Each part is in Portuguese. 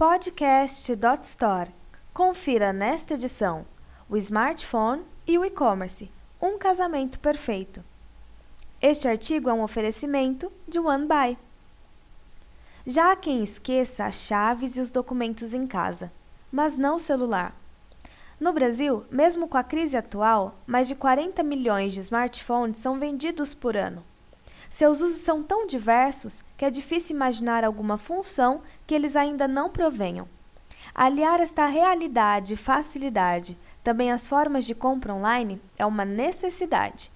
Podcast.store. Confira nesta edição o smartphone e o e-commerce, um casamento perfeito. Este artigo é um oferecimento de OneBuy. Já há quem esqueça as chaves e os documentos em casa, mas não o celular. No Brasil, mesmo com a crise atual, mais de 40 milhões de smartphones são vendidos por ano. Seus usos são tão diversos que é difícil imaginar alguma função que eles ainda não provenham. Aliar esta realidade e facilidade também às formas de compra online é uma necessidade.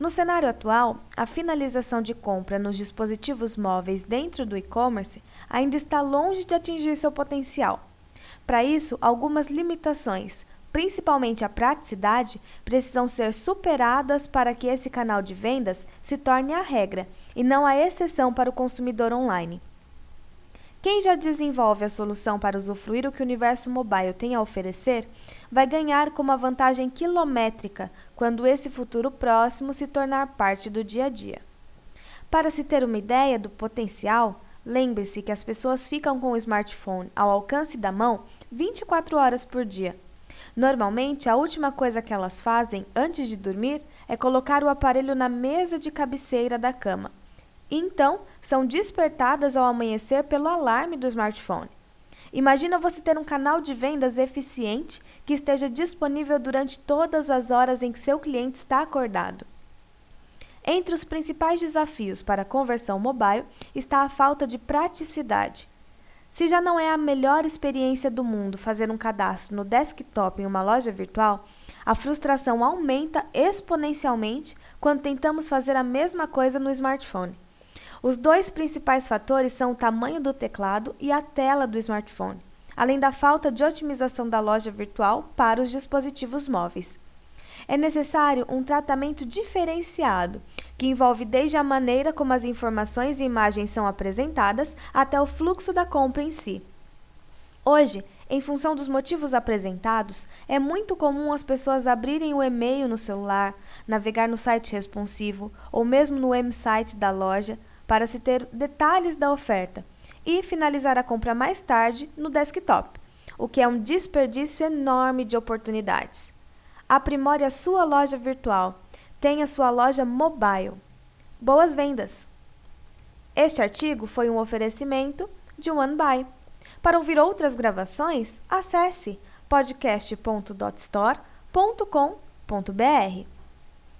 No cenário atual, a finalização de compra nos dispositivos móveis dentro do e-commerce ainda está longe de atingir seu potencial. Para isso, algumas limitações, principalmente a praticidade, precisam ser superadas para que esse canal de vendas se torne a regra e não a exceção para o consumidor online. Quem já desenvolve a solução para usufruir o que o universo mobile tem a oferecer, vai ganhar com uma vantagem quilométrica quando esse futuro próximo se tornar parte do dia a dia. Para se ter uma ideia do potencial, lembre-se que as pessoas ficam com o smartphone ao alcance da mão 24 horas por dia Normalmente, a última coisa que elas fazem antes de dormir é colocar o aparelho na mesa de cabeceira da cama. Então, são despertadas ao amanhecer pelo alarme do smartphone. Imagina você ter um canal de vendas eficiente que esteja disponível durante todas as horas em que seu cliente está acordado. Entre os principais desafios para a conversão mobile está a falta de praticidade. Se já não é a melhor experiência do mundo fazer um cadastro no desktop em uma loja virtual, a frustração aumenta exponencialmente quando tentamos fazer a mesma coisa no smartphone. Os dois principais fatores são o tamanho do teclado e a tela do smartphone, além da falta de otimização da loja virtual para os dispositivos móveis. É necessário um tratamento diferenciado que envolve desde a maneira como as informações e imagens são apresentadas até o fluxo da compra em si. Hoje, em função dos motivos apresentados, é muito comum as pessoas abrirem o e-mail no celular, navegar no site responsivo ou mesmo no website da loja para se ter detalhes da oferta e finalizar a compra mais tarde no desktop, o que é um desperdício enorme de oportunidades. Aprimore a sua loja virtual tenha sua loja mobile. Boas vendas! Este artigo foi um oferecimento de OneBuy. Para ouvir outras gravações, acesse podcast.dotstore.com.br.